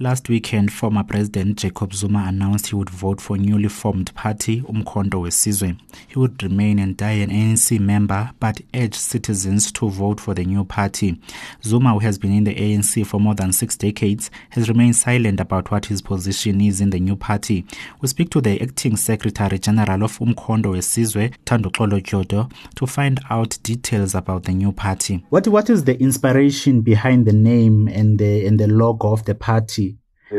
Last weekend, former President Jacob Zuma announced he would vote for newly formed party Umkhonto Wesizwe. He would remain and die an ANC member, but urged citizens to vote for the new party. Zuma, who has been in the ANC for more than six decades, has remained silent about what his position is in the new party. We speak to the acting Secretary General of Umkhonto Wesizwe, Thanduxolo Dyodo, to find out details about the new party. What what is the inspiration behind the name and the and the logo of the party?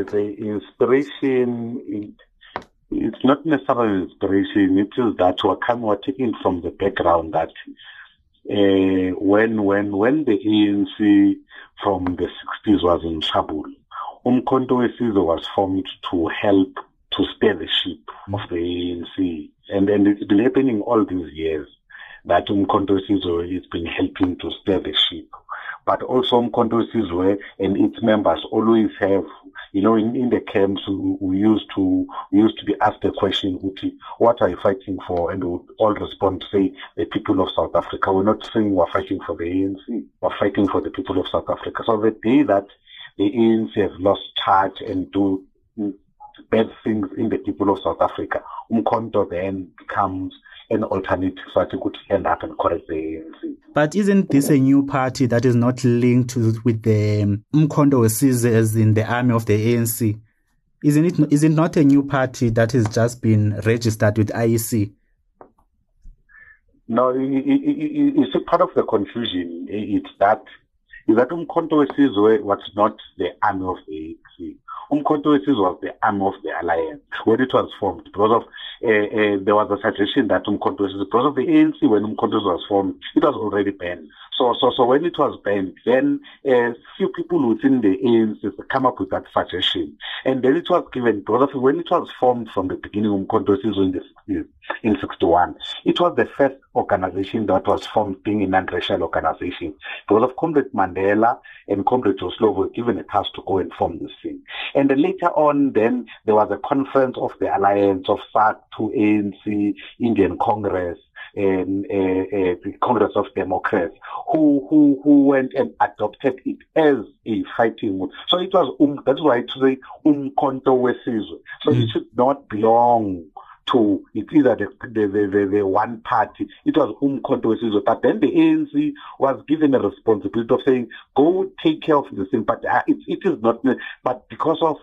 The inspiration, it, it's not necessarily inspiration, it is that we're we're taking from the background that uh, when, when, when the ANC from the 60s was in trouble, Umkhonto Wesizwe was formed to help to steer the ship of the ANC. And then it's been happening all these years that Umkhonto Wesizwe has been helping to steer the ship. But also Umkhonto Wesizwe and its members always have you know, in, in the camps, we, used to we used to be asked the question, what are you fighting for? And we would all respond say, the people of South Africa. We're not saying we're fighting for the ANC. We're fighting for the people of South Africa. So the day that the ANC has lost touch and do bad things in the people of South Africa, Umkhonto then becomes an alternative so I think end up and correct the ANC. But isn't this a new party that is not linked to, with the um, Umkhonto Wesizwe as in the army of the ANC? Isn't it, is it not a new party that has just been registered with IEC? No, it's a part of the confusion. It's that, is that Umkhonto Wesizwe was not the army of the ANC. Umkhonto Wesizwe was the arm of the alliance when it was formed because of uh, uh, there was a suggestion that Umkhonto Wesizwe because of the ANC when Umkhonto was formed it was already banned so so so when it was banned then a uh, few people within the ANC come up with that suggestion. And then it was given because of when it was formed from the beginning Umkhonto Wesizwe in the 60s in 61 it was the first organization that was formed being a non-racial organization. Because of Comrade Mandela and Comrade Slovo were given a task to go and form this thing. And then later on, then there was a conference of the alliance of SAC to ANC, Indian Congress, the Congress of Democrats, who who who went and adopted it as a fighting. Move. So it was um, that's why to say umkhonto wesizwe. So mm. it should not belong to it's either the the, the, the, the one party. It was umkhonto wesizwe, but then the ANC was given a responsibility of saying, go take care of the thing. But uh, it, it is not. But because of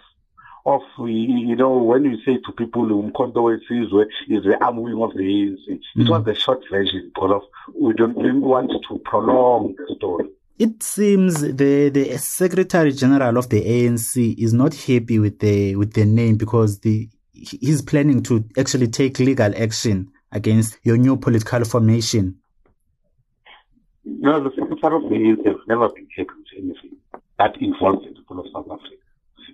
of you know when you say to people wesizwe is the arm wing of the ANC, it mm. was the short version because of we don't we want to prolong the story. It seems the, the Secretary General of the ANC is not happy with the with the name because the he's planning to actually take legal action against your new political formation. No, the Secretary of the ANC has never been happy with anything that involves the people of South Africa.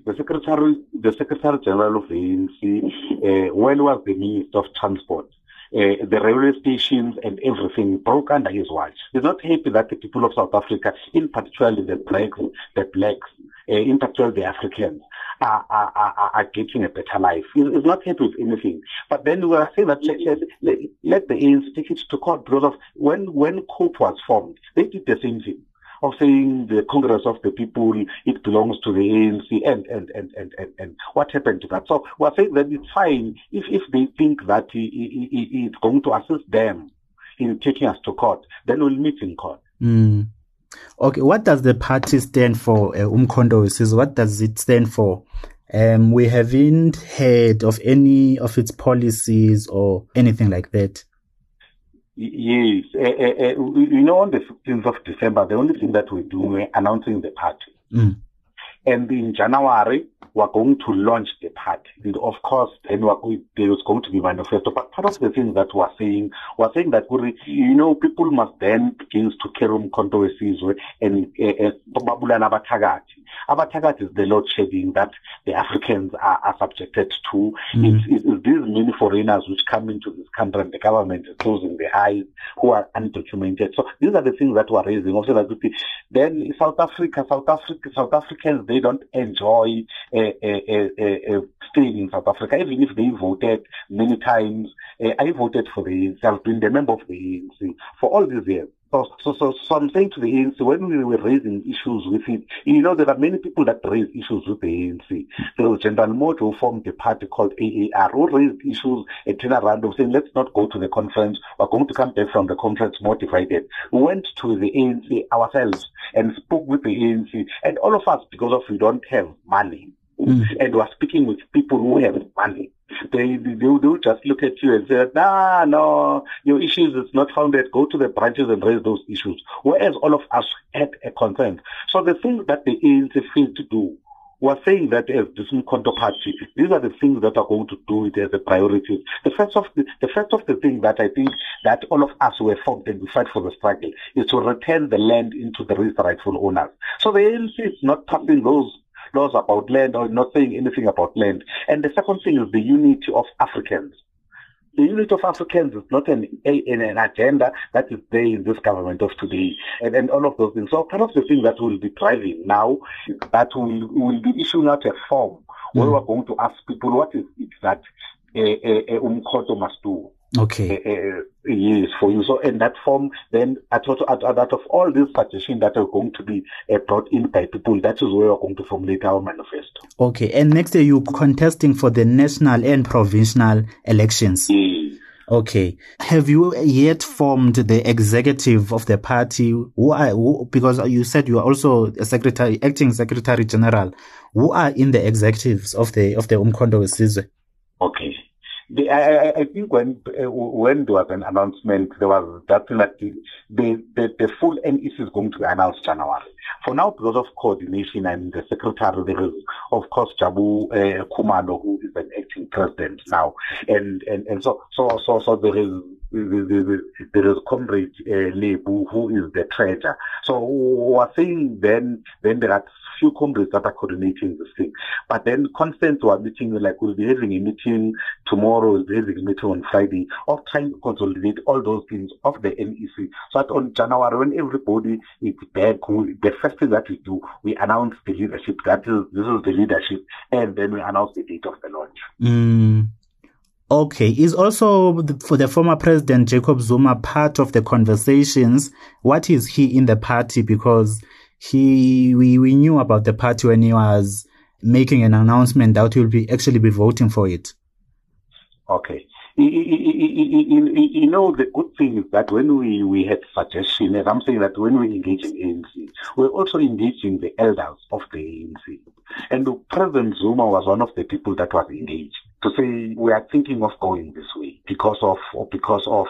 The Secretary, the Secretary General of the ANC, uh, when was the Minister of Transport, uh, the railway stations and everything broke under his watch. He's not happy that the people of South Africa, in particular the blacks, the blacks, uh, in particular the Africans, are, are, are, are getting a better life. He's not happy with anything. But then we are saying that let, let, let the ANC take it to court because of when, when COPE was formed, they did the same thing of saying the Congress of the People, it belongs to the ANC, and, and, and, and, and, and what happened to that? So we're saying that it's fine if, if they think that he it's going to assist them in taking us to court, then we'll meet in court. Mm. Okay, what does the party stand for, uh, Umkhonto What does it stand for? Um, we haven't heard of any of its policies or anything like that. Yes, uh, uh, you know, on the 15th of December, the only thing that we do, we're announcing the party. Mm. And in January, we're going to launch the party. And of course, then going, there is going to be manifesto. But part of the things that we're saying, we're saying that, we, you know, people must then begin to carry umkhonto wesizwe and babulana uh, abathakathi. Abathakathi is the load shedding that the Africans are, are subjected to. Mm-hmm. It's, it's, these many foreigners which come into this country and the government is closing their eyes, who are undocumented. So these are the things that we're raising. Also, that then South Africa, South Africa, South Africans, they don't enjoy uh, uh, uh, staying in South Africa, even if they voted many times. I voted for the ANC. I've been the member of the ANC for all these years. So, so, so, so I'm saying to the ANC, when we were raising issues with it, you know, there are many people that raise issues with the ANC. There was General Mojo who formed a party called AAR who raised issues a turnaround of saying, let's not go to the conference. We're going to come back from the conference more divided. We went to the ANC ourselves and spoke with the ANC and all of us, because of we don't have money, mm. and we're speaking with people who have money they, they they will just look at you and say, nah, no, your issues is not founded. Go to the branches and raise those issues. Whereas all of us had a concern. So the things that the ANC failed to do we're saying that as the Mkhonto party, these are the things that are going to do it as a priority. The first of the, the first of the thing that I think that all of us were formed and we fight for the struggle is to return the land into the rightful owners. So the ANC is not passing those laws about land or not saying anything about land. And the second thing is the unity of Africans. The unity of Africans is not an, an agenda that is there in this government of today and, and all of those things. So part of the thing that we'll be driving now, that we'll, we'll be issuing out a form where mm. we're going to ask people what is it that uh, uh, Umkhonto must do. Okay. Uh, yes, for you. So in that form, then out of, out of all these suggestions that are going to be uh, brought in by people, that is where we're going to formulate our manifesto. Okay. And next year, you're contesting for the national and provincial elections. Yes. Okay. Have you yet formed the executive of the party? Who are, who, because you said you are also a secretary, acting secretary general. Who are in the executives of the, of the Umkhonto Wesizwe? Okay. The, I, I, think when uh, when there was an announcement, there was that the, the, the, full NEC is going to be announced January. For now, because of coordination and the secretary, there is, of course, Jabu uh, Khumalo, who is an acting president now. And, and, and so, so, so, so there is, there is Comrade uh, Lebu, who is the treasurer. So we're saying then, then there are few comrades that are coordinating this thing. But then constant were meeting, like we'll be having a meeting tomorrow, we'll be having a meeting on Friday, of trying to consolidate all those things of the NEC. So that on January, when everybody is back, the first thing that we do, we announce the leadership. That is, this is the leadership, and then we announce the date of the launch. Mm. Okay. Is also for the former president Jacob Zuma part of the conversations? What is he in the party? Because he we, we knew about the party when he was making an announcement that he will be actually be voting for it. Okay. You know, the good thing is that when we, we had suggestion, and I'm saying that when we engage in ANC, we're also engaging the elders of the ANC. And President Zuma was one of the people that was engaged to say we are thinking of going this way because of because of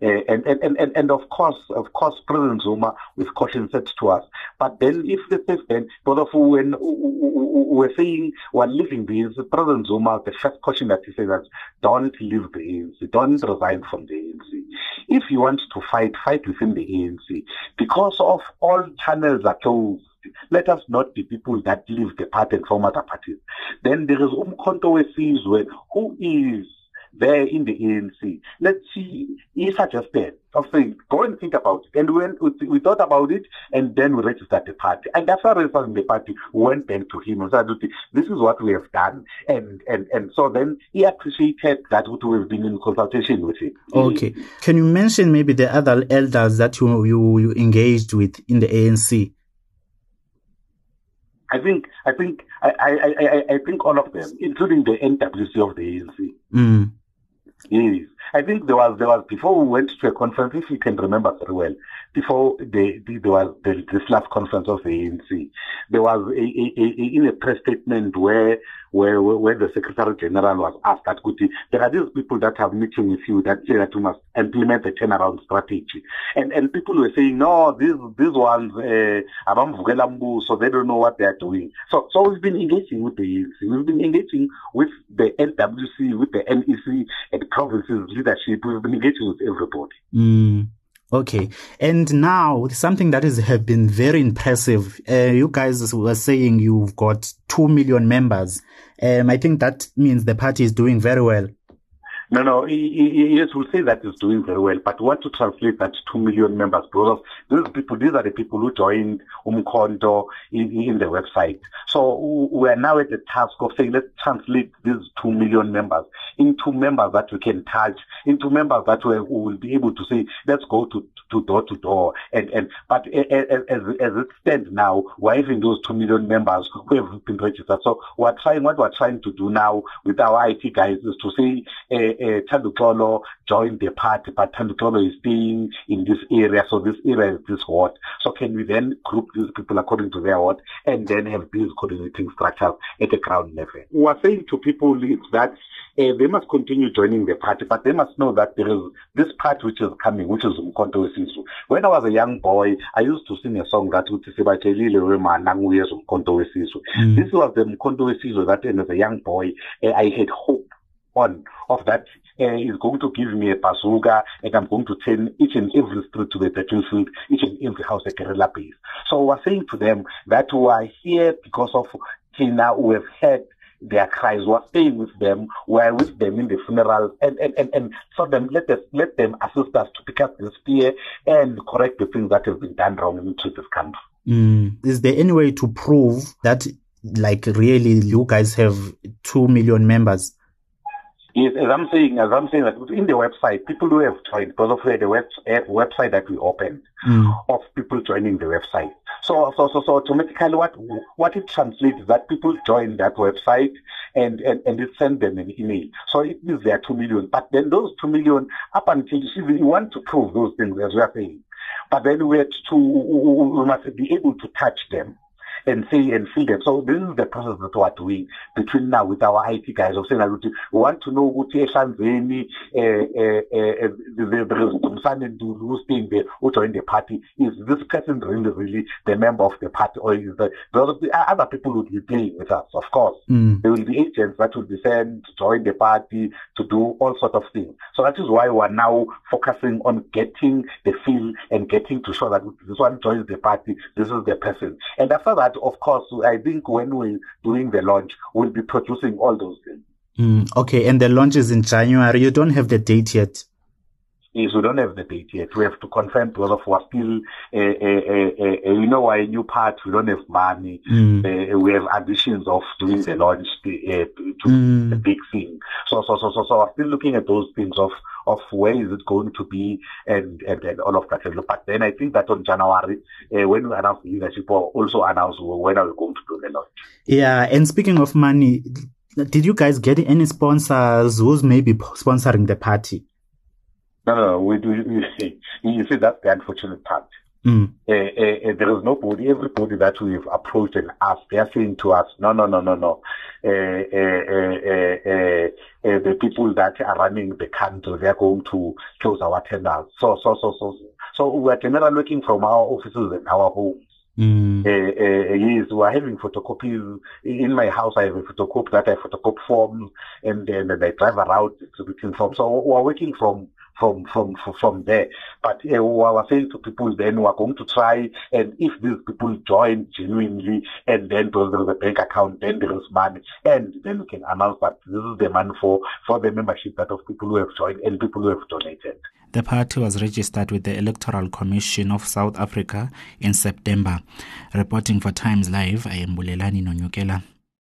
Eh, and, and, and, and of course, of course, President Zuma with caution said to us. But then if the president, both of when we're saying we're leaving this, President Zuma, the first caution that he said that don't leave the ANC, don't resign from the ANC. If you want to fight, fight within the ANC. Because of all channels are closed, let us not be people that leave the party and form other parties. Then there is Umkhonto Wesizwe, who is there in the ANC. Let's see, he suggested of saying, go and think about it. And when we, thought about it, and then we registered the party. And after registering the party, we went back to him and said, this is what we have done. And, and, and so then he appreciated that we have been in consultation with him. Okay. Can you mention maybe the other elders that you, you, you engaged with in the ANC? I think I think I, I, I, I think all of them, including the NWC of the ANC. Mm. Yes. I think there was there was before we went to a conference, if you can remember very well, before the, the there was the, this last conference of the ANC, there was a, a, a, in a press statement where where where the Secretary General was asked that Kuti, there are these people that have meeting with you that say that you must implement the turnaround strategy, and and people were saying no, these these ones uh, so they don't know what they are doing. So so we've been engaging with the ANC, we've been engaging with the NWC, with the NEC, and provinces leadership. We've been engaging with everybody. Mm. Okay. And now something that is have been very impressive. Uh, you guys were saying you've got 2 million members. Um, I think that means the party is doing very well. No, no, yes, we'll say that it's doing very well, but what to translate that to 2 million members, because these people, these are the people who joined Umkhonto in, in the website. So we are now at the task of saying, let's translate these 2 million members into members that we can touch, into members that we will be able to say, let's go to, to door to door. And, and, but as, as, as it stands now, we're having those 2 million members who have been registered. So we're trying, what we're trying to do now with our IT guys is to say, uh, uh, Thanduxolo joined the party, but Thanduxolo is staying in this area, so this area is this ward. So can we then group these people according to their ward and then have these coordinating structures at the ground level? We're saying to people that uh, they must continue joining the party, but they must know that there is this party which is coming, which is Umkhonto Wesizwe. When I was a young boy, I used to sing a song that would say, Umkhonto Wesizwe. Mm. This was the Umkhonto Wesizwe that as a young boy, uh, I had hope on of that uh, is going to give me a bazooka and I'm going to turn each and every street to the battlefield, each and every house a guerrilla base. So we're saying to them that we are here because of Tina, we have had their cries, we're staying with them, we're with them in the funeral and, and, and, and for them let us let them assist us to pick up the spear and correct the things that have been done wrong into this country. Mm. Is there any way to prove that like really you guys have two million members? Yes, as I'm saying, as I'm saying that in the website, people who have joined because of the web, website that we opened mm. of people joining the website. So, so, so, so automatically what, what it translates is that people join that website and, and, and it send them an email. So it means there are two million, but then those two million up until you want to prove those things as we are saying. But then we have to, we must be able to touch them and say and see them. So this is the process that we're doing between now with our IT guys of saying that we want to know what Shanzeni, eh, eh, eh, there is Msane who's being there, who joined the party. Is this person really, really the member of the party or is the, the other people would be playing with us, of course. Mm. There will be agents that will be sent to join the party to do all sorts of things. So that is why we're now focusing on getting the feel and getting to show that this one joins the party, this is the person. And after that, of course, I think when we're doing the launch, we'll be producing all those things. Mm, okay, and the launch is in January. You don't have the date yet. Yes, we don't have the date yet. We have to confirm because of we're still, uh, uh, uh, you know, a new part. We don't have money. Mm. we have additions of doing the launch to mm. the big thing. So, so, so, so, so we're still looking at those things of of where is it going to be and and, and all of that. But then I think that on January, uh, when we announce the leadership, we'll also announce when are we going to do the launch. Yeah, and speaking of money, did you guys get any sponsors who's maybe sponsoring the party? No, no, we do. You see, that's the unfortunate part. Mm. Uh, uh, uh, there is nobody, everybody that we've approached and asked, they're saying to us, no, no, no, no, no. the people that are running the country, they're going to close our tenders. So, so, so, so, so we're generally working from our offices and our homes. Mm. Uh, uh, yes, we're having photocopies. In my house, I have a photocopy that I photocopy forms and then I drive around to exhibiting forms. So we're working from from from from there. But uh, I was saying to people then we are going to try and if these people join genuinely and then there is a bank account, then there is money, and then we can announce that this is the money for for the membership that of people who have joined and people who have donated. The party was registered with the Electoral Commission of South Africa in September. Reporting for Times Live, I am Bulelani Nonyukela.